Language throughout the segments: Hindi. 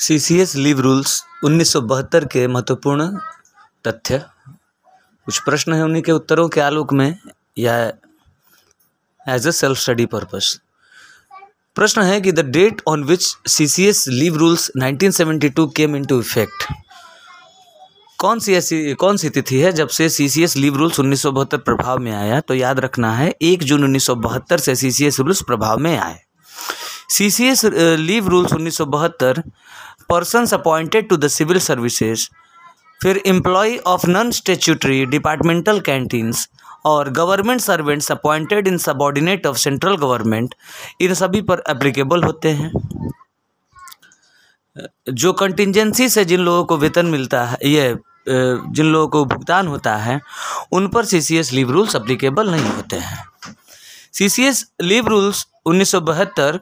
C C S leave rules उन्नीस सौ बहत्तर के महत्वपूर्ण तथ्य। कुछ प्रश्न हैं उन्हीं के उत्तरों के आलोक में या as a self study purpose प्रश्न है कि the date on which C C S leave rules 1972 came into effect कौन सी ऐसी, कौन सी तिथि है जब से C C S leave rules उन्नीस सौ बहत्तर प्रभाव में आया? तो याद रखना है, एक जून उन्नीस सौ बहत्तर से सी सी एस रूल्स प्रभाव में आए। C C S leave rules उन्नीस सौ बहत्तर persons appointed to the civil services फिर employ of non statutory departmental canteens और government servants appointed in subordinate of central government इन सभी पर एप्लीकेबल होते हैं। जो कंटिजेंसी से जिन लोगों को वेतन मिलता है, ये जिन लोगों को भुगतान होता है, उन पर C C S leave rules applicable नहीं होते हैं। C C S leave rules उन्नीस सौ बहत्तर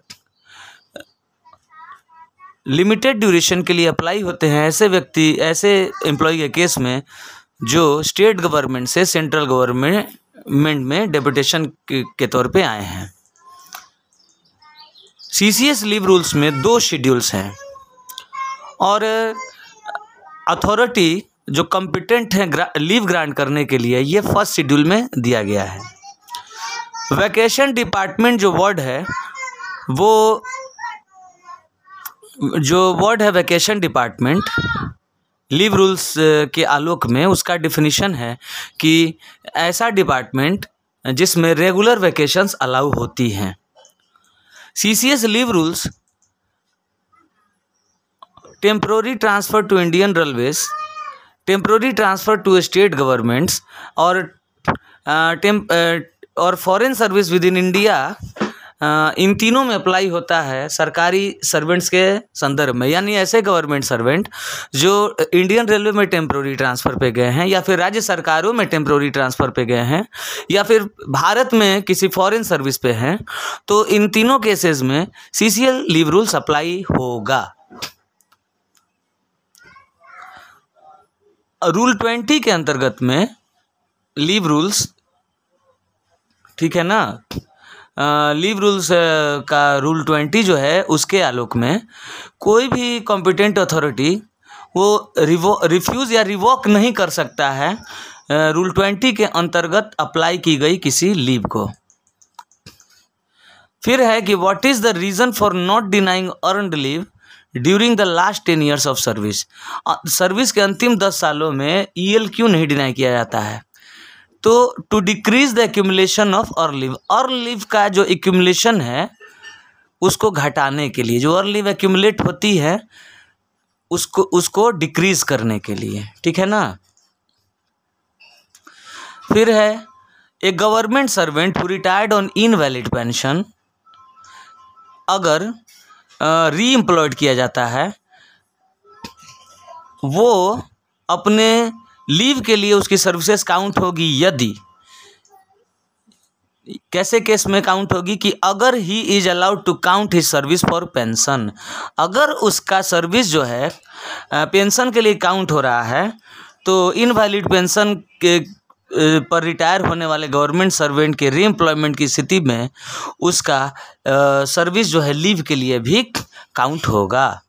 लिमिटेड ड्यूरेशन के लिए अप्लाई होते हैं ऐसे व्यक्ति, ऐसे एम्प्लॉय के केस में जो स्टेट गवर्नमेंट से सेंट्रल गवर्नमेंट में डेपुटेशन के तौर पे आए हैं। C C S leave rules में दो शेड्यूल्स हैं और अथॉरिटी जो कम्पिटेंट है लीव ग्रांट करने के लिए, ये फ़र्स्ट शेड्यूल में दिया गया है। वैकेशन डिपार्टमेंट जो वर्ड है, वो जो वर्ड है वैकेशन डिपार्टमेंट लीव रूल्स के आलोक में उसका डिफिनीशन है कि ऐसा डिपार्टमेंट जिसमें रेगुलर वैकेशंस अलाउ होती हैं। C C S leave rules temporary transfer to Indian railways temporary transfer to state governments और टेम और foreign service within India इन तीनों में अप्लाई होता है सरकारी सर्वेंट्स के संदर्भ में, यानी ऐसे गवर्नमेंट सर्वेंट जो इंडियन रेलवे में टेम्प्रोरी ट्रांसफ़र पे गए हैं या फिर राज्य सरकारों में टेम्प्रोरी ट्रांसफ़र पे गए हैं या फिर भारत में किसी फॉरेन सर्विस पे हैं तो इन तीनों केसेस में C C L leave rules apply होगा। रूल ट्वेंटी के अंतर्गत में लीव रूल्स ठीक है ना? लीव रूल्स का रूल ट्वेंटी जो है, उसके आलोक में कोई भी कॉम्पिटेंट अथॉरिटी वो रिवो रिफ्यूज़ या रिवॉक नहीं कर सकता है रूल ट्वेंटी के अंतर्गत अप्लाई की गई किसी लीव को। फिर है कि what is the reason for not denying earned leave during the last ten years of service service के अंतिम दस सालों में ई एल क्यों नहीं डिनाई किया जाता है? तो to decrease the accumulation of earn leave earn leave का जो एक्यूमुलेशन है, उसको घटाने के लिए, जो अर्न लीव एक्यूमुलेट होती है, उसको उसको डिक्रीज करने के लिए, ठीक है ना? फिर है a government servant who retired on invalid pension अगर री एम्प्लॉयड किया जाता है, वो अपने लीव के लिए उसकी सर्विसेज़ काउंट होगी यदि। कैसे केस में काउंट होगी कि अगर he is allowed to count his service for pension अगर उसका सर्विस जो है पेंशन के लिए काउंट हो रहा है तो इनवैलिड पेंशन के पर रिटायर होने वाले गवर्नमेंट सर्वेंट के रीएम्प्लॉयमेंट की स्थिति में उसका सर्विस जो है लीव के लिए भी काउंट होगा।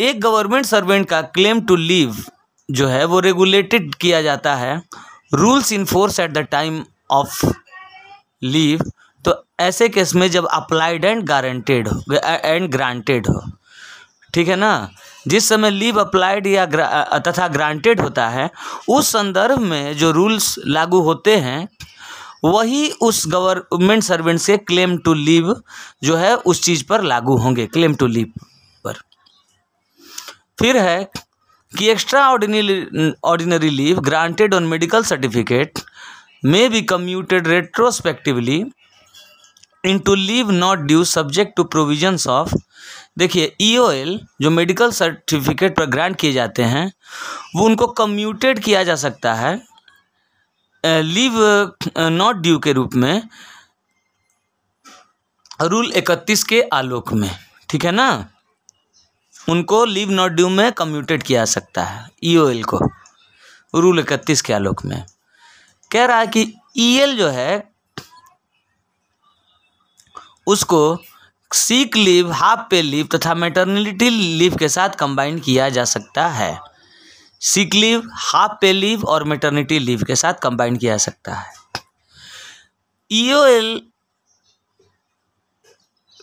एक गवर्नमेंट सर्वेंट का क्लेम टू लीव जो है वो रेगुलेटेड किया जाता है, rules in force at the time of leave तो ऐसे केस में जब अप्लाइड एंड गारंटेड हो एंड ग्रांटेड हो, ठीक है ना? जिस समय लीव अप्लाइड या तथा ग्रांटेड होता है, उस संदर्भ में जो रूल्स लागू होते हैं, वही उस गवर्नमेंट सर्वेंट से क्लेम टू लीव जो है उस चीज़ पर लागू होंगे, क्लेम टू लीव। फिर है कि extraordinary ordinary leave granted on medical certificate may be commuted retrospectively into leave not due subject to provisions of देखिए ईओएल जो मेडिकल सर्टिफिकेट पर ग्रांट किए जाते हैं, वो उनको कम्यूटेड किया जा सकता है लीव नॉट ड्यू के रूप में रूल इकतीस के आलोक में, ठीक है ना? उनको लीव नॉट ड्यू में कम्यूटेड किया जा सकता है ईओएल को। रूल इकतीस के आलोक में। कह रहा है कि ईएल जो है, उसको sick leave half pay leave तथा मेटर्निटी लीव के साथ कंबाइन किया जा सकता है। Sick leave half pay leave और मेटर्निटी लीव के साथ कंबाइन किया जा सकता है। EOL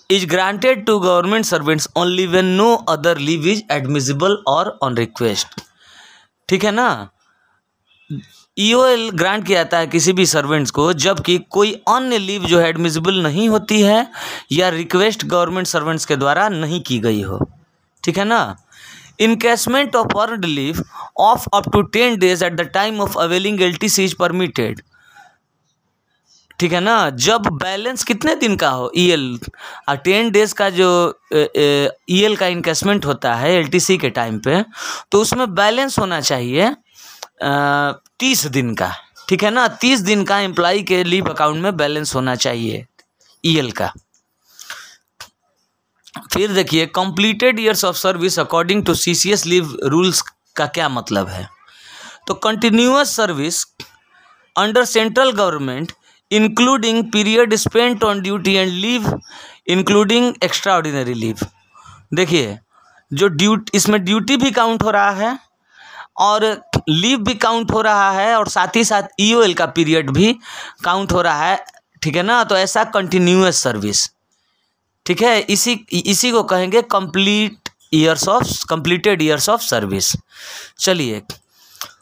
is granted to government servants only when no other leave is admissible और ऑन रिक्वेस्ट ठीक है ना? ईओएल ग्रांट किया जाता है किसी भी सर्वेंट्स को जबकि कोई अन्य लीव जो है एडमिजिबल नहीं होती है या रिक्वेस्ट गवर्नमेंट सर्वेंट्स के द्वारा नहीं की गई हो। ठीक है ना? Encashment of earned leave of up to ten days at the time of availing L T C is permitted ठीक है ना? जब बैलेंस कितने दिन का हो? ई एल और टेन डेज़ का जो ई एल का इनकेसमेंट होता है एल टी सी के टाइम पे तो उसमें बैलेंस होना चाहिए तीस दिन का। ठीक है ना? तीस दिन का एम्प्लॉई के लीव अकाउंट में बैलेंस होना चाहिए ई एल का। फिर देखिए completed years of service according to C C S leave rules का क्या मतलब है? तो continuous service under central government including period spent on duty and leave including extraordinary leave देखिए, जो ड्यूटी इसमें ड्यूटी भी काउंट हो रहा है और लीव भी काउंट हो रहा है और साथ ही साथ ई e का पीरियड भी काउंट हो रहा है, ठीक है ना? तो ऐसा कंटिन्यूस सर्विस ठीक है? इसी इसी को कहेंगे complete years of completed years of service चलिए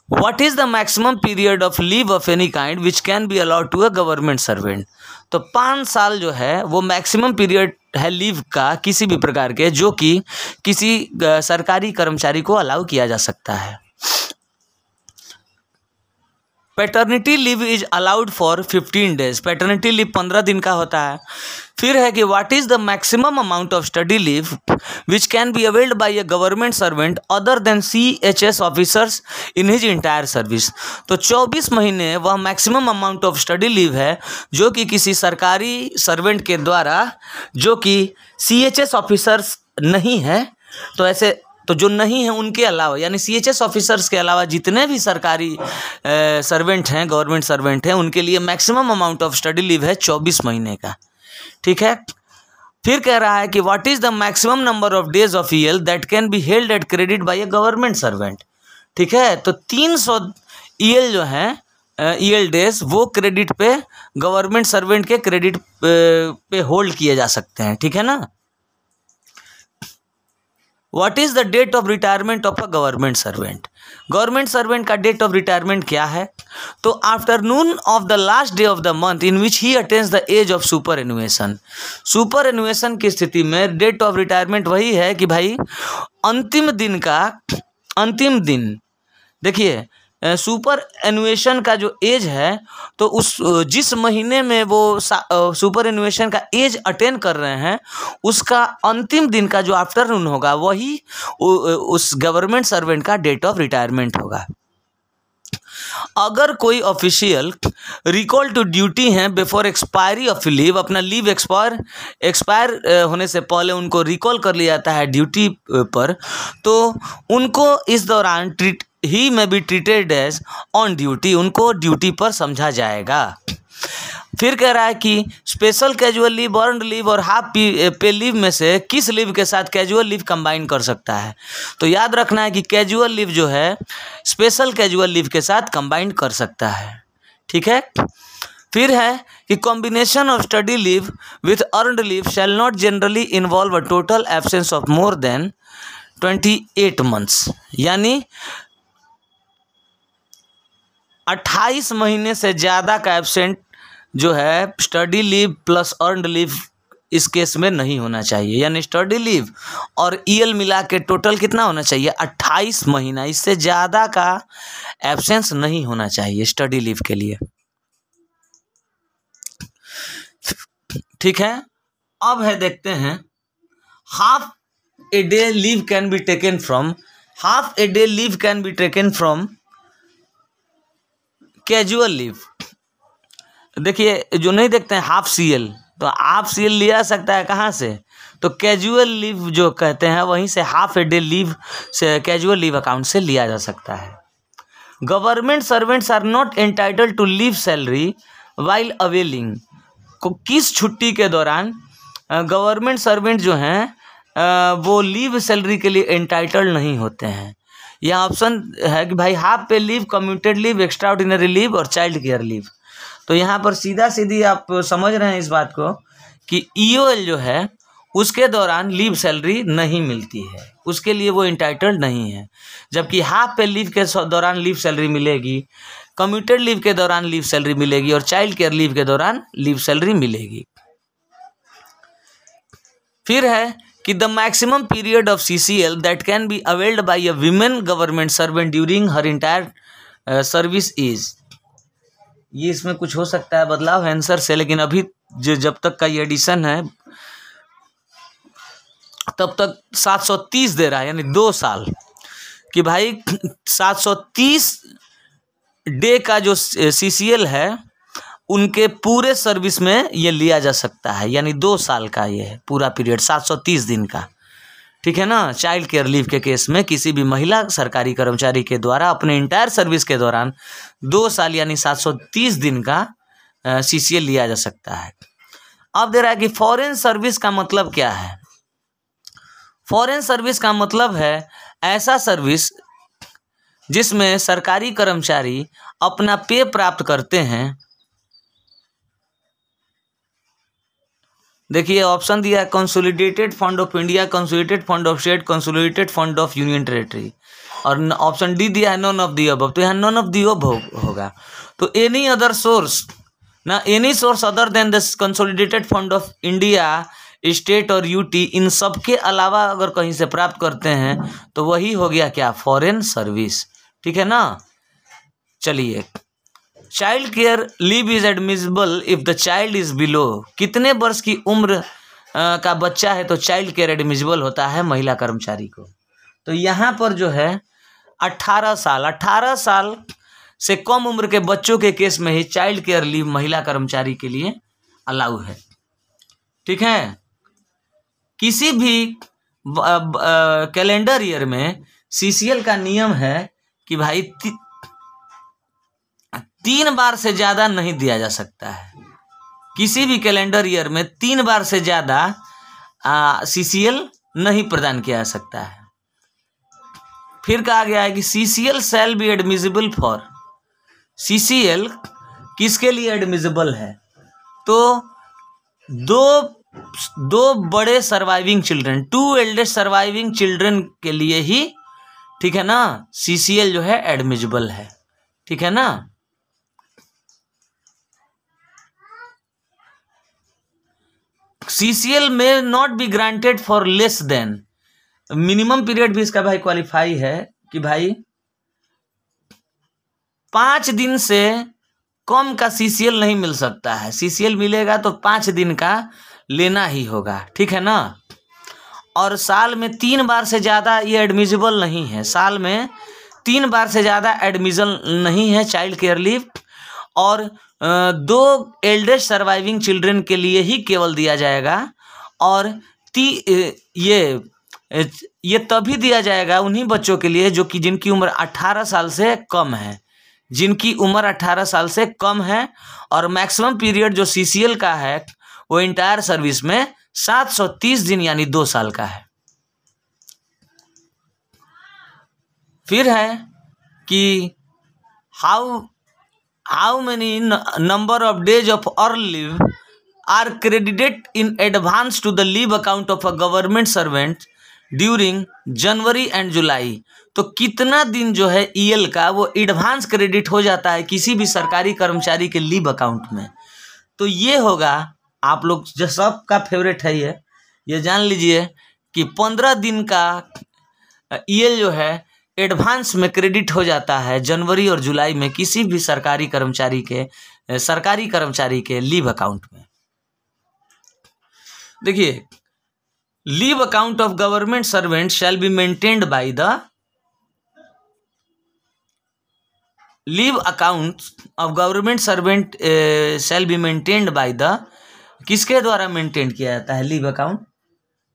what is the maximum period of leave of any kind which can be allowed to a government servant तो पाँच साल जो है, वो मैक्सिमम पीरियड है लीव का किसी भी प्रकार के, जो कि किसी सरकारी कर्मचारी को अलाउ किया जा सकता है। Paternity leave is allowed for fifteen days paternity leave पंद्रह दिन का होता है। फिर है कि what is the maximum amount of study leave which can be availed by a government servant other than C H S officers in his entire service तो चौबीस महीने वह maximum amount of study leave है जो कि किसी सरकारी सर्वेंट के द्वारा जो कि सी एच एस ऑफिसर्स नहीं है तो ऐसे तो जो नहीं है उनके अलावा, यानी सी एच एस ऑफिसर्स के अलावा जितने भी सरकारी सर्वेंट हैं गवर्नमेंट सर्वेंट हैं, उनके लिए maximum amount of study leave है चौबीस महीने का। ठीक है? फिर कह रहा है कि what is the maximum number of days of EL that can be held at credit by a government servant ठीक है? तो तीन सौ ईएल जो है ईएल डेज़ वो क्रेडिट पे गवर्नमेंट सर्वेंट के क्रेडिट पे होल्ड किए जा सकते हैं। ठीक है ना? What is the date of retirement of a government servant government servant का डेट ऑफ़ रिटायरमेंट क्या है? तो afternoon of the last day of the month in which he attains the age of superannuation superannuation की स्थिति में डेट ऑफ़ रिटायरमेंट वही है कि भाई, अंतिम दिन का, अंतिम दिन। देखिए सुपर एनुएशन का जो एज है तो उस जिस महीने में वो सुपर एनुएशन का एज अटेंड कर रहे हैं, उसका अंतिम दिन का जो आफ्टरनून होगा, वही उस गवर्नमेंट सर्वेंट का डेट ऑफ़ रिटायरमेंट होगा। अगर कोई ऑफिशियल रिकॉल टू ड्यूटी हैं बिफोर एक्सपायरी ऑफ़ लीव, अपना लीव एक्सपायर एक्सपायर होने से पहले उनको रिकॉल कर लिया जाता है ड्यूटी पर तो उनको इस दौरान ट्रीट ही में be treated as on duty उनको ड्यूटी पर समझा जाएगा। फिर कह रहा है कि special casual leave earn leave और हाफ़ पे लीव में से किस लीव के साथ कैजुअल लीव कंबाइन कर सकता है? तो याद रखना है कि कैजुअल लीव जो है स्पेशल कैजुअल लीव के साथ कंबाइन कर सकता है। ठीक है? फिर है कि combination of study leave with earned leave shall not generally involve a total absence of more than twenty eight months यानी अट्ठाईस महीने से ज़्यादा का एबसेंट जो है study leave plus earned leave इस केस में नहीं होना चाहिए। यानी स्टडी लीव और ईएल मिला के टोटल कितना होना चाहिए? अट्ठाईस महीना। इससे ज़्यादा का एब्सेंस नहीं होना चाहिए स्टडी लीव के लिए। ठीक है? अब है देखते हैं। Half a day leave can be taken from half a day leave can be taken from casual leave देखिए, जो नहीं देखते हैं हाफ़ सी एल तो हाफ़ सी एल लिया सकता है कहाँ से? तो कैजुअल लीव जो कहते हैं, वहीं से हाफ़ ए डे लीव से कैजुअल लीव अकाउंट से लिया जा सकता है। Government servants are not entitle to leave salary while availing को, किस छुट्टी के दौरान गवर्नमेंट सर्वेंट जो हैं वो लीव सैलरी के लिए एंटाइटल नहीं होते हैं। यह ऑप्शन है कि भाई half pay leave commuted leave extraordinary leave और चाइल्ड केयर लीव तो यहाँ पर सीधा सीधी आप समझ रहे हैं इस बात को कि ईओएल जो है, उसके दौरान लीव सैलरी नहीं मिलती है। उसके लिए वो इंटाइटल्ड नहीं है। जबकि हाफ़ पे लीव के दौरान लीव सैलरी मिलेगी कम्यूटेड लीव के दौरान लीव सैलरी मिलेगी और चाइल्ड केयर लीव के दौरान लीव सैलरी मिलेगी। फिर है कि the maximum period of C C L that can be availed by a women government servant during her entire service is ये इसमें कुछ हो सकता है, बदलाव आंसर से, लेकिन अभी जो जब तक का ये एडिशन है, तब तक सात सौ तीस दे रहा है, यानी दो साल। कि भाई, सात सौ तीस डे का जो सी सी एल है उनके पूरे सर्विस में ये लिया जा सकता है। यानी दो साल का ये है, पूरा पीरियड सात सौ तीस दिन का। ठीक है ना? चाइल्ड केयर लीव के केस में किसी भी महिला सरकारी कर्मचारी के द्वारा अपने इंटायर सर्विस के दौरान दो साल यानी सात सौ तीस दिन का सी सी एल लिया जा सकता है। अब दे रहा है कि फॉरेन सर्विस का मतलब क्या है? फॉरेन सर्विस का मतलब है ऐसा सर्विस जिसमें सरकारी कर्मचारी अपना पे प्राप्त करते हैं देखिए ऑप्शन दिया है consolidated fund of India consolidated fund of state consolidated fund of union territory और ऑप्शन डी दिया है नॉन ऑफ़ दी अब तो यहाँ नॉन ऑफ़ दी अब होगा। तो एनी अदर सोर्स ना any source other than this consolidated fund of India state और यूटी इन सब के अलावा अगर कहीं से प्राप्त करते हैं तो वही हो गया क्या? फॉरेन सर्विस ठीक है ना? चलिए। Child care leave is admissible if the child is below कितने वर्ष की उम्र का बच्चा है तो चाइल्ड केयर एडमिसिबल होता है महिला कर्मचारी को? तो यहाँ पर जो है अट्ठारह साल अट्ठारह साल से कम उम्र के बच्चों के केस में ही चाइल्ड केयर लीव महिला कर्मचारी के लिए अलाउ है। ठीक है? किसी भी कैलेंडर ईयर में सीसीएल का नियम है कि भाई तीन बार से ज़्यादा नहीं दिया जा सकता है। किसी भी कैलेंडर ईयर में तीन बार से ज़्यादा सीसीएल नहीं प्रदान किया जा सकता है। फिर कहा गया है कि CCL shall be admissible for CCL किसके लिए एडमिजिबल है? तो दो दो बड़े surviving children two eldest surviving children के लिए ही, ठीक है ना? सीसीएल जो है एडमिजिबल है। ठीक है ना? सीसीएल में not be granted for less than minimum period भी इसका भाई क्वालिफाई है कि भाई पाँच दिन से कम का सीसीएल नहीं मिल सकता है। सीसीएल मिलेगा तो पाँच दिन का लेना ही होगा। ठीक है ना? और साल में तीन बार से ज़्यादा ये एडमिजिबल नहीं है। साल में तीन बार से ज़्यादा एडमिजन नहीं है चाइल्ड केयर लीव और दो एल्डेस्ट सर्वाइविंग चिल्ड्रन के लिए ही केवल दिया जाएगा और ती ये ये तभी दिया जाएगा उन्हीं बच्चों के लिए जो कि जिनकी उम्र 18 साल से कम है। जिनकी उम्र 18 साल से कम है और मैक्सिमम पीरियड जो सीसीएल का है, वो इंटायर सर्विस में 730 दिन यानी दो साल का है। फिर है कि how how many number of days of uh leave are credited in advance to the leave account of a government servant during January and July तो कितना दिन जो है ई एल का वो एडवांस क्रेडिट हो जाता है किसी भी सरकारी कर्मचारी के लीव अकाउंट में? तो ये होगा, आप लोग जो सबका फेवरेट है ये ये जान लीजिए कि पंद्रह दिन का ई एल जो है एडवांस में क्रेडिट हो जाता है जनवरी और जुलाई में किसी भी सरकारी कर्मचारी के सरकारी कर्मचारी के लीव अकाउंट में। देखिए, leave account of government servant shall be maintained by the leave account of government servant shall be maintained by the किसके द्वारा मेंटेन किया जाता है? Leave account.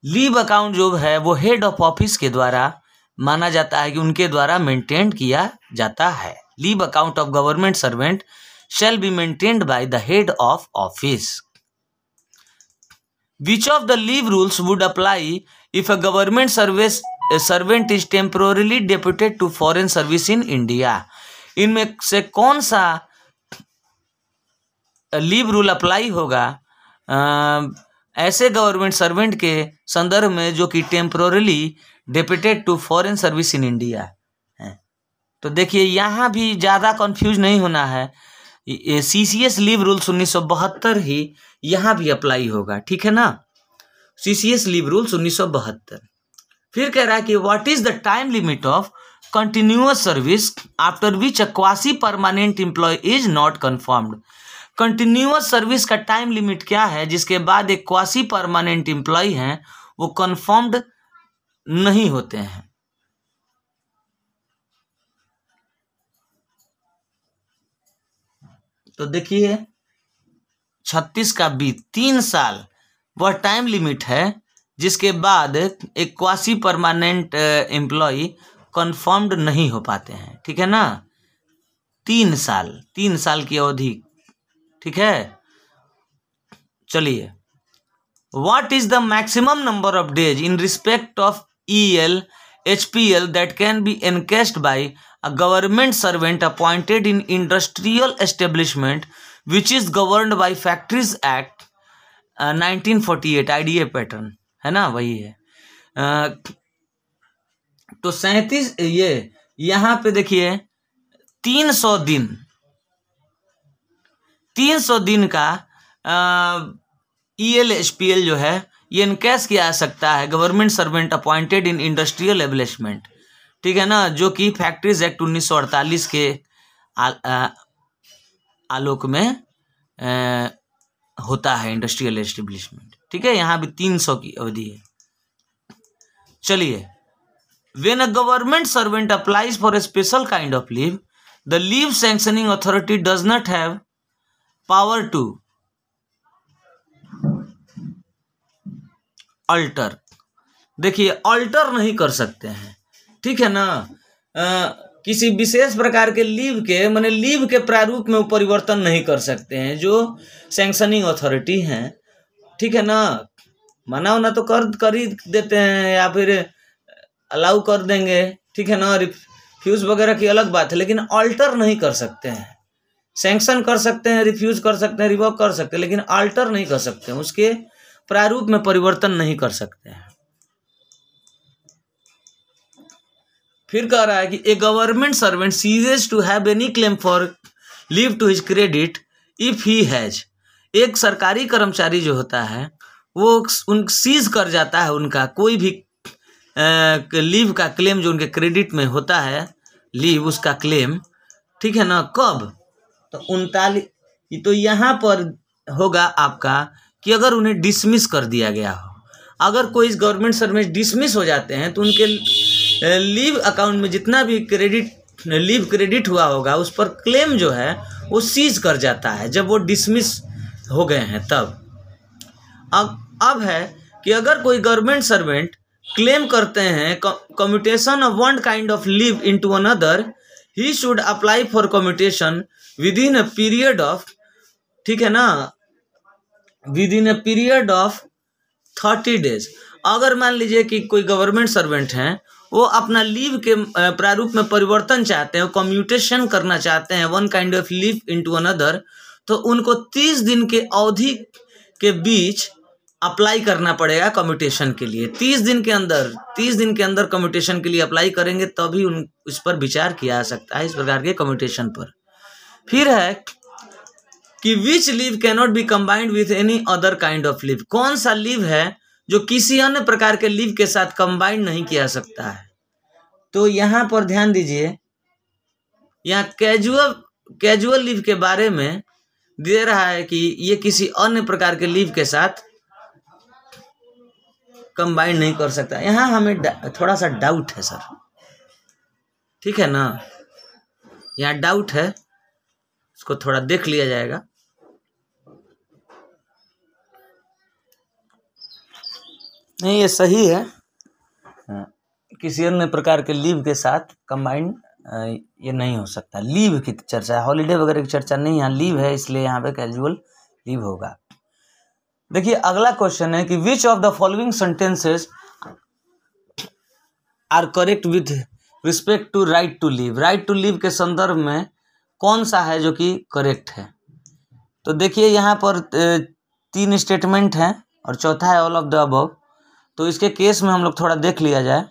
लीव अकाउंट जो है, वो हेड ऑफ़ ऑफ़िस के द्वारा माना जाता है कि उनके द्वारा मेंटेन किया जाता है। Leave account of government servant shall be maintained by the head of office which of the leave rules would apply if a government service servant is temporarily deputed to foreign service in India इनमें से कौन सा लीव रूल अप्लाई होगा? ऐसे गवर्नमेंट सर्वेंट के संदर्भ में जो कि temporarily deputed to foreign service in India है तो देखिए, यहाँ भी ज़्यादा कंफ्यूज नहीं होना है। C C S leave rules उन्नीस सौ बहत्तर ही यहाँ भी अप्लाई होगा, ठीक है ना? C C S leave rules उन्नीस सौ बहत्तर। फिर कह रहा है कि what is the time limit of continuous service after which a quasi permanent employee is not confirmed continuous service का टाइम लिमिट क्या है, जिसके बाद एक क्वासी परमानेंट एम्प्लॉय हैं, वो कन्फर्म्ड नहीं होते हैं। तो देखिए, छत्तीस का बी तीन साल, वह टाइम लिमिट है, जिसके बाद एक क्वासी परमानेंट एम्प्लॉय कन्फर्म्ड नहीं हो पाते हैं, ठीक है ना? तीन साल तीन साल की अवधि ठीक है? चलिए। What is the maximum number of days in respect of E L H P L that can be encashed by a government servant appointed in industrial establishment which is governed by factories act nineteen forty eight I D A pattern है ना? वही है। Uh, तो सैतीस ये यहाँ पे देखिए तीन सौ दिन तीन सौ दिन का E L H P L जो है ये इनकेस किया जा सकता है government servant appointed in industrial establishment. ठीक है ना? जो कि फैक्ट्रीज एक्ट उन्नीस सौ अड़तालीस के आलोक में आ, होता है इंडस्ट्रियल एस्टेब्लिशमेंट ठीक है? यहाँ भी तीन सौ की अवधि है। चलिए। When a government servant applies for a special kind of leave the leave sanctioning authority does not have power to alter. देखिए अल्टर नहीं कर सकते हैं। ठीक है ना? आ, किसी विशेष प्रकार के लीव के मैंने लीव के प्रारूप में परिवर्तन नहीं कर सकते हैं जो सैंक्शनिंग अथॉरिटी हैं। ठीक है ना? मना वना तो कर कर ही देते हैं या फिर अलाउ कर देंगे। ठीक है ना? रिफ्यूज़ वगैरह की अलग बात है लेकिन अल्टर नहीं कर सकते हैं। सेंक्शन कर सकते हैं रिफ्यूज़ कर सकते हैं रिवॉक कर सकते हैं, लेकिन अल्टर नहीं कर सकते उसके प्रारूप में परिवर्तन नहीं कर सकते हैं। फिर कह रहा है कि a government servant ceases to have any claim for leave to his credit if he has एक सरकारी कर्मचारी जो होता है, वो उन सीज कर जाता है उनका, कोई भी लीव का क्लेम जो उनके क्रेडिट में होता है लीव उसका क्लेम ठीक है ना, कब? तो उनतालीस तो यहाँ पर होगा आपका कि अगर उन्हें डिसमिस कर दिया गया हो। अगर कोई गवर्नमेंट सर्विस डिसमिस हो जाते हैं तो उनके लीव अकाउंट में जितना भी क्रेडिट लीव क्रेडिट हुआ होगा, उस पर क्लेम जो है, वो सीज कर जाता है, जब वो डिसमिस हो गए हैं तब। अब अब है कि अगर कोई गवर्नमेंट सर्वेंट क्लेम करते हैं commutation of one kind of leave into another he should apply for commutation within a period of ठीक है ना? Within a period of thirty days अगर मान लीजिए कि कोई गवर्नमेंट सर्वेंट हैं, वो अपना लीव के प्रारूप में परिवर्तन चाहते हैं कम्यूटेशन करना चाहते हैं one kind of leave into another तो उनको तीस दिन के अवधि के बीच अप्लाई करना पड़ेगा कम्यूटेशन के लिए। तीस दिन के अंदर, तीस दिन के अंदर कम्यूटेशन के लिए अप्लाई करेंगे, तभी उन इस पर विचार किया जा सकता है, इस प्रकार के कम्यूटेशन पर। फिर है कि which leave cannot be combined with any other kind of leave कौन सा लीव है जो किसी अन्य प्रकार के लीव के साथ कंबाइंड नहीं किया सकता है? तो यहाँ पर ध्यान दीजिए, यहाँ कैजुअल कैजुअल लीव के बारे में दे रहा है कि ये किसी अन्य प्रकार के लीव के साथ कंबाइंड नहीं कर सकता। यहाँ हमें थोड़ा सा डाउट है सर ठीक है ना? यहाँ डाउट है। उसको थोड़ा देख लिया जाएगा। नहीं ये सही है। हाँ, किसी अन्य प्रकार के लीव के साथ कंबाइंड ये नहीं हो सकता। लीव की चर्चा है हॉलीडे वगैरह की चर्चा नहीं यहाँ लीव है इसलिए यहाँ पे कैजुअल लीव होगा। देखिए अगला क्वेश्चन है कि which of the following sentences are correct with respect to right to leave right to leave के संदर्भ में कौन सा है जो कि करेक्ट है? तो देखिए, यहाँ पर तीन स्टेटमेंट हैं और चौथा है ऑल ऑफ़ द अबव तो इसके केस में हम लोग थोड़ा देख लिया जाए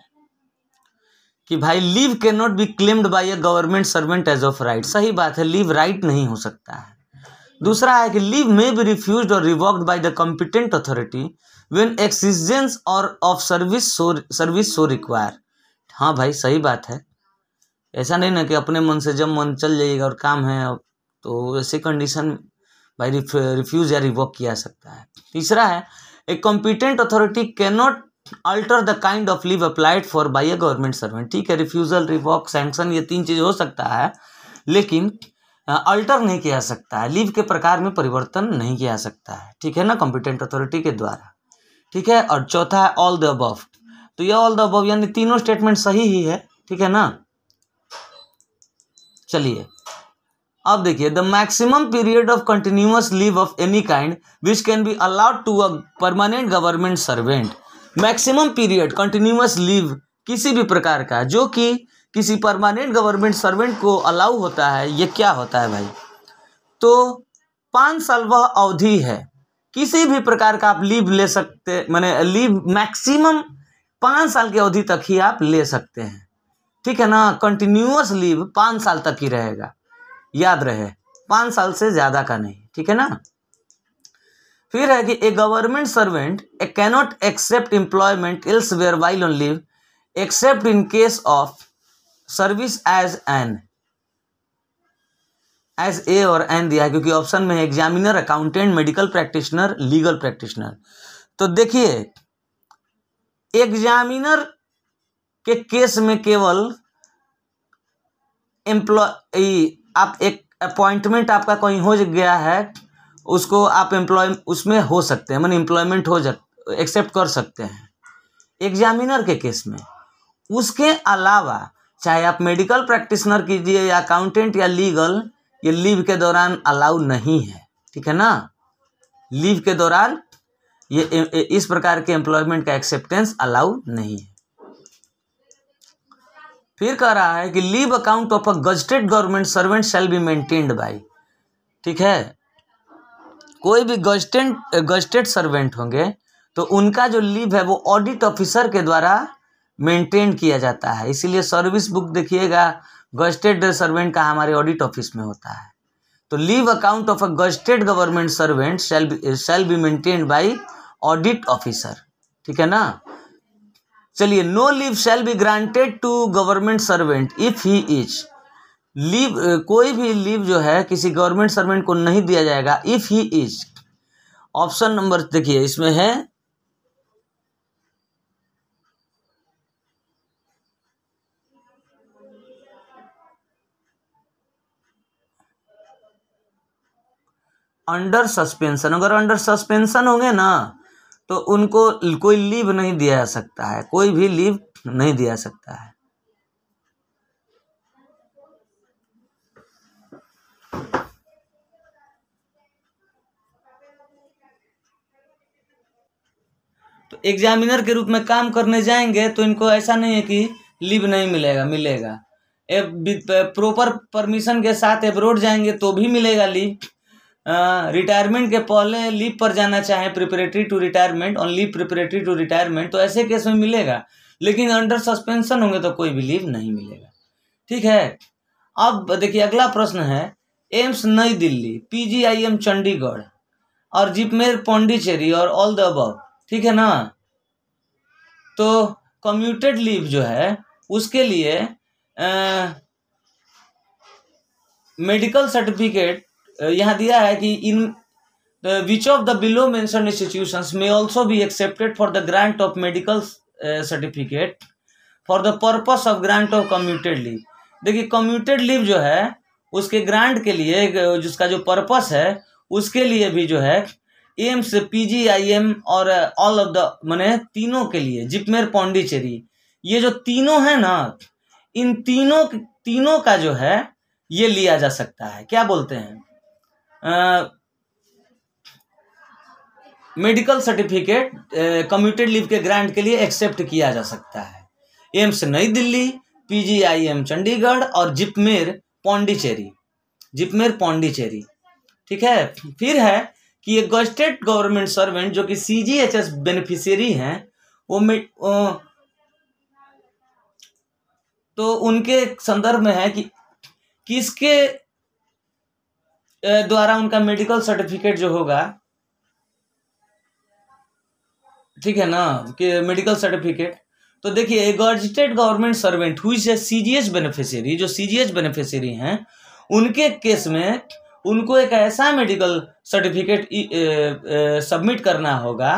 कि भाई leave can not be claimed by a government servant as of right सही बात है लीव राइट नहीं हो सकता है। दूसरा है कि लीव मे बी रिफ्यूज और revoked by the competent authority when exigencies और of service so service so require हाँ भाई, सही बात है। ऐसा नहीं ना कि अपने मन से जब मन चल जाइएगा और काम है तो ऐसे कंडीशन भाई रिफ्यूज या रिवॉक किया सकता है। तीसरा है a competent authority can not alter the kind of leave applied for by a government servant ठीक है रिफ्यूजल रिवॉक सैंक्शन ये तीन चीज़ हो सकता है, लेकिन अल्टर नहीं किया सकता है। लीव के प्रकार में परिवर्तन नहीं किया सकता है। ठीक है ना कॉम्पिटेंट अथॉरिटी के द्वारा। ठीक है, और चौथा है ऑल द अबव तो ये ऑल द अबव यानी तीनों स्टेटमेंट सही ही है। ठीक है ना? चलिए। अब देखिए the maximum period of continuous leave of any kind which can be allowed to a permanent government servant maximum period continuous leave किसी भी प्रकार का, जो कि किसी परमानेंट गवर्नमेंट सर्वेंट को अलाउ होता है, ये क्या होता है भाई? तो पाँच साल वह अवधि है। किसी भी प्रकार का आप लीव ले सकते, मैंने लीव मैक्सिमम पाँच साल की अवधि तक ही आप ले सकते हैं। ठीक है ना कंटिन्यूस लीव पाँच साल तक ही रहेगा। याद रहे, पाँच साल से ज़्यादा का नहीं, ठीक है ना? फिर है कि a government servant a cannot accept employment elsewhere while on leave except in case of service as an as a और एन दिया है, क्योंकि ऑप्शन में है examiner accountant medical practitioner legal practitioner तो देखिए एग्जामिनर के केस में केवल एम्प्लॉय आप एक अपॉइंटमेंट आपका कहीं हो गया है, उसको आप एम्प्लॉय उसमें हो सकते हैं, मैंने एम्प्लॉयमेंट हो एक्सेप्ट कर सकते हैं। एग्जामिनर के केस में। उसके अलावा, चाहे आप मेडिकल प्रैक्टिशनर कीजिए या अकाउंटेंट या लीगल ये लीव के दौरान अलाउ नहीं है, ठीक है ना? लीव के दौरान ये इस प्रकार के एम्प्लॉयमेंट का एक्सेप्टेंस अलाउ नहीं है। फिर कह रहा है कि leave account of a gazetted government servant shall be maintained by ठीक है? कोई भी गजटेड गजटेड सर्वेंट होंगे तो उनका जो लीव है वो ऑडिट ऑफिसर के द्वारा मेंटेन किया जाता है। इसीलिए सर्विस बुक देखिएगा, गजटेड सर्वेंट का हमारे ऑडिट ऑफ़िस में होता है। तो leave account of a gazetted government servant shall be shall be maintained by audit officer. ठीक है ना? चलिए no leave shall be granted to government servant if he is leave कोई भी लीव जो है, किसी गवर्नमेंट सर्वेंट को नहीं दिया जाएगा if he is option number देखिए, इसमें है अंडर सस्पेंशन अगर अंडर सस्पेंशन होंगे ना तो उनको कोई लीव नहीं दिया जा सकता है, कोई भी लीव नहीं दिया सकता है। तो एग्जामिनर के रूप में काम करने जाएँगे तो इनको ऐसा नहीं है कि लीव नहीं मिलेगा मिलेगा। प्रॉपर परमिशन के साथ एब्रोड जाएँगे तो भी मिलेगा लीव। रिटायरमेंट के पहले लीव पर जाना चाहे preparatory to retirement on leave preparatory to retirement तो ऐसे केस में मिलेगा। लेकिन अंडर सस्पेंशन होंगे तो कोई भी लीव नहीं मिलेगा। ठीक है? अब देखिए, अगला प्रश्न है, एम्स नई दिल्ली पीजीआईएम चंडीगढ़, और जिपमेर पौंडीचेरी, और ऑल द अबव ठीक है ना? तो कम्यूटेड लीव जो है, उसके लिए मेडिकल सर्टिफिकेट यहाँ दिया है कि in which of the below mention institutions may also be accepted for the grant of medical certificate for the purpose of grant of commuted leave देखिए कम्यूटेड लीव जो है, उसके ग्रांट के लिए जिसका जो पर्पस है, उसके लिए भी जो है AIIMS P G I M और ऑल ऑफ़ द मैंने तीनों के लिए, जिपमेर, पौंडीचेरी, ये जो तीनों है ना, इन तीनों तीनों का जो है, ये लिया जा सकता है। क्या बोलते हैं? मेडिकल सर्टिफिकेट कम्यूटेड लीव के ग्रांट के लिए एक्सेप्ट किया जा सकता है। एम्स नई दिल्ली पीजीआईएम चंडीगढ़ और जिपमेर पौंडीचेरी। जिपमेर पौंडीचेरी। ठीक है? फिर है कि एक गस्टेड गवर्नमेंट सर्वेंट जो कि C G H S beneficiary हैं, वो तो उनके संदर्भ में है कि किसके द्वारा उनका मेडिकल सर्टिफिकेट जो होगा, ठीक है ना, कि मेडिकल सर्टिफिकेट। तो देखिए गजटेड गवर्नमेंट सर्वेंट हुई से सी जी जो सी जी हैं, उनके केस में उनको एक ऐसा मेडिकल सर्टिफिकेट सबमिट करना होगा,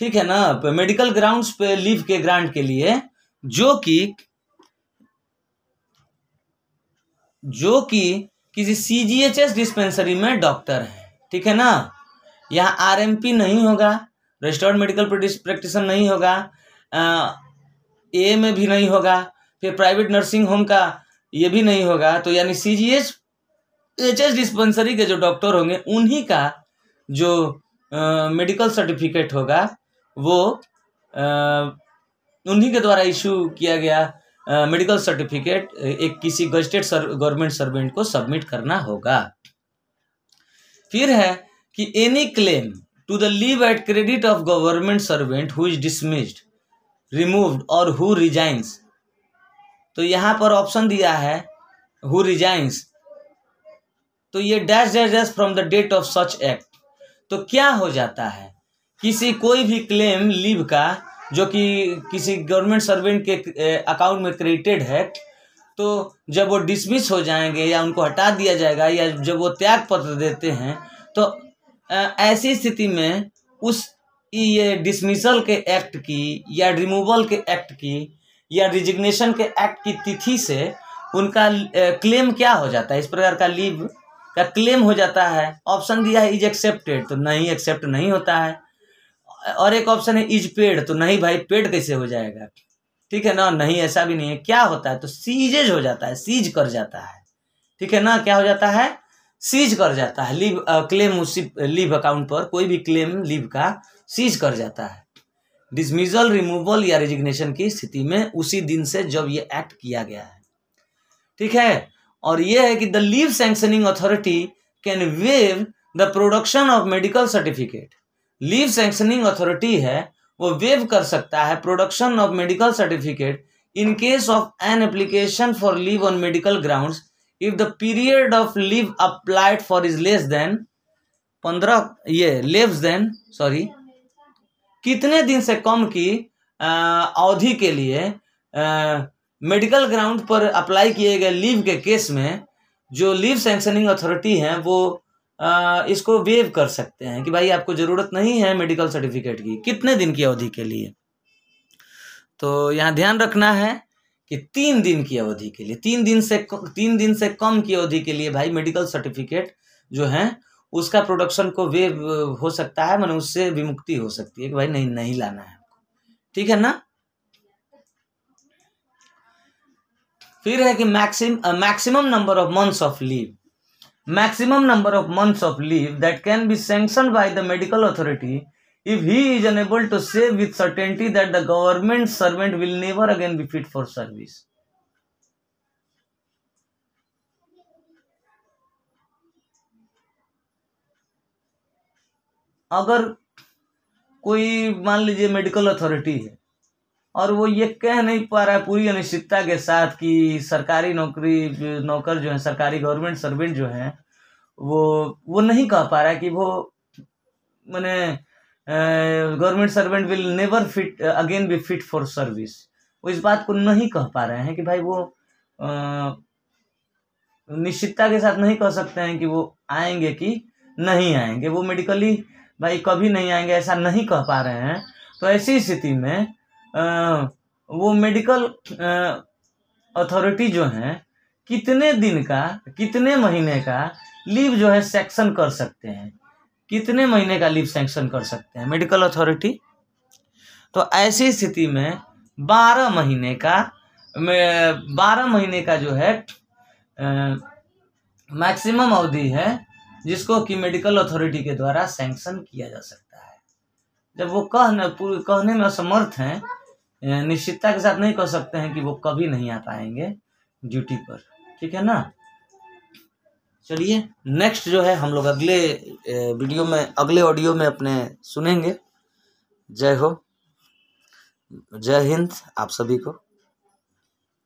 ठीक है ना मेडिकल ग्राउंड्स पे लीव के ग्रांट के लिए, जो कि जो कि किसी C G H S dispensary में डॉक्टर है, ठीक है ना? यहाँ आर एम पी नहीं होगा रजिस्टर्ड मेडिकल प्रैक्टिसर नहीं होगा ए में भी नहीं होगा, फिर प्राइवेट नर्सिंग होम का ये भी नहीं होगा तो यानी C G H H S dispensary के जो डॉक्टर होंगे, उन्हीं का जो मेडिकल सर्टिफिकेट होगा, वो उन्हीं के द्वारा इशू किया गया। मेडिकल सर्टिफिकेट एक किसी गजटेड गवर्नमेंट सर्वेंट को सबमिट करना होगा। फिर है कि any claim to the leave at credit of government servant who is dismissed removed और हु रिजाइंस तो यहाँ पर ऑप्शन दिया है हु रिजाइंस तो ये dash dash dash from the date of such act तो क्या हो जाता है? किसी कोई भी क्लेम लीव का जो कि किसी गवर्नमेंट सर्वेंट के अकाउंट में क्रेडिटेड है तो जब वो डिसमिस हो जाएँगे या उनको हटा दिया जाएगा या जब वो त्याग पत्र देते हैं तो ऐसी स्थिति में उस, ये डिसमिसल के एक्ट की या रिमूवल के एक्ट की या रिजिग्नेशन के एक्ट की तिथि से उनका क्लेम क्या हो जाता है? इस प्रकार का लीव का क्लेम हो जाता है। ऑप्शन दिया है इज़ एक्सेप्टेड तो नहीं एक्सेप्ट नहीं होता है। और एक ऑप्शन है इज़ पेड तो नहीं भाई पेड कैसे हो जाएगा? ठीक है ना? नहीं, ऐसा भी नहीं है। क्या होता है? तो सीजेज हो जाता है सीज कर जाता है। ठीक है ना? क्या हो जाता है? सीज कर जाता है। लीव क्लेम उसी लीव अकाउंट पर, कोई भी क्लेम लीव का सीज कर जाता है। डिसमिजल रिमूवल या रेजिग्नेशन की स्थिति में उसी दिन से जब ये एक्ट किया गया है। ठीक है? और ये है कि the leave sanctioning authority can waive the production of medical certificate leave sanctioning authority है, वो वेव कर सकता है production of medical certificate in case of an application for leave on medical grounds if the period of leave applied for is less than पंद्रह, ये लेस देन, सॉरी, कितने दिन से कम की अवधि के लिए मेडिकल ग्राउंड पर अप्लाई किए गए लीव के केस में जो लीव सेंक्शनिंग अथॉरिटी है, वो इसको वेव कर सकते हैं कि भाई आपको ज़रूरत नहीं है मेडिकल सर्टिफिकेट की, कितने दिन की अवधि के लिए? तो यहाँ ध्यान रखना है कि तीन दिन की अवधि के लिए, तीन दिन से तीन दिन से कम की अवधि के लिए भाई मेडिकल सर्टिफिकेट जो है, उसका प्रोडक्शन को वेव हो सकता है, मैंने उससे विमुक्ति हो सकती है कि भाई नहीं नहीं लाना है ठीक है ना? फिर है कि maxim maximum number of months of leave maximum number of months of leave that can be sanction by the medical authority if he is unable to say with certainty that the government servant will never again be fit for service अगर कोई मान लीजिए मेडिकल अथॉरिटी है और वो ये कह नहीं पा रहा है पूरी अनिश्चितता के साथ कि सरकारी नौकरी, नौकर जो है, सरकारी गवर्नमेंट सर्वेंट जो है, वो वो नहीं कह पा रहा है कि वो, मैंने government servant will never fit, again be fit for service. वो इस बात को नहीं कह पा रहे हैं कि भाई वो निश्चितता के साथ नहीं कह सकते हैं कि वो आएँगे कि नहीं आएँगे। वो मेडिकली भाई कभी नहीं आएँगे, ऐसा नहीं कह पा रहे हैं। तो ऐसी स्थिति में वो मेडिकल अथॉरिटी जो है, कितने दिन का, कितने महीने का लीव जो है सेक्शन कर सकते हैं? कितने महीने का लीव सेंक्शन कर सकते हैं मेडिकल अथॉरिटी तो ऐसी स्थिति में बारह महीने का बारह महीने का जो है मैक्सिमम अवधि है, जिसको कि मेडिकल अथॉरिटी के द्वारा सैंक्शन किया जा सकता है। जब वो कहने कहने में असमर्थ हैं निश्चितता के साथ नहीं कह सकते हैं कि वो कभी नहीं आ पाएँगे ड्यूटी पर। ठीक है ना? चलिए नेक्स्ट जो है, हम लोग अगले वीडियो में, अगले ऑडियो में अपने सुनेंगे। जय हो। जय हिंद आप सभी को।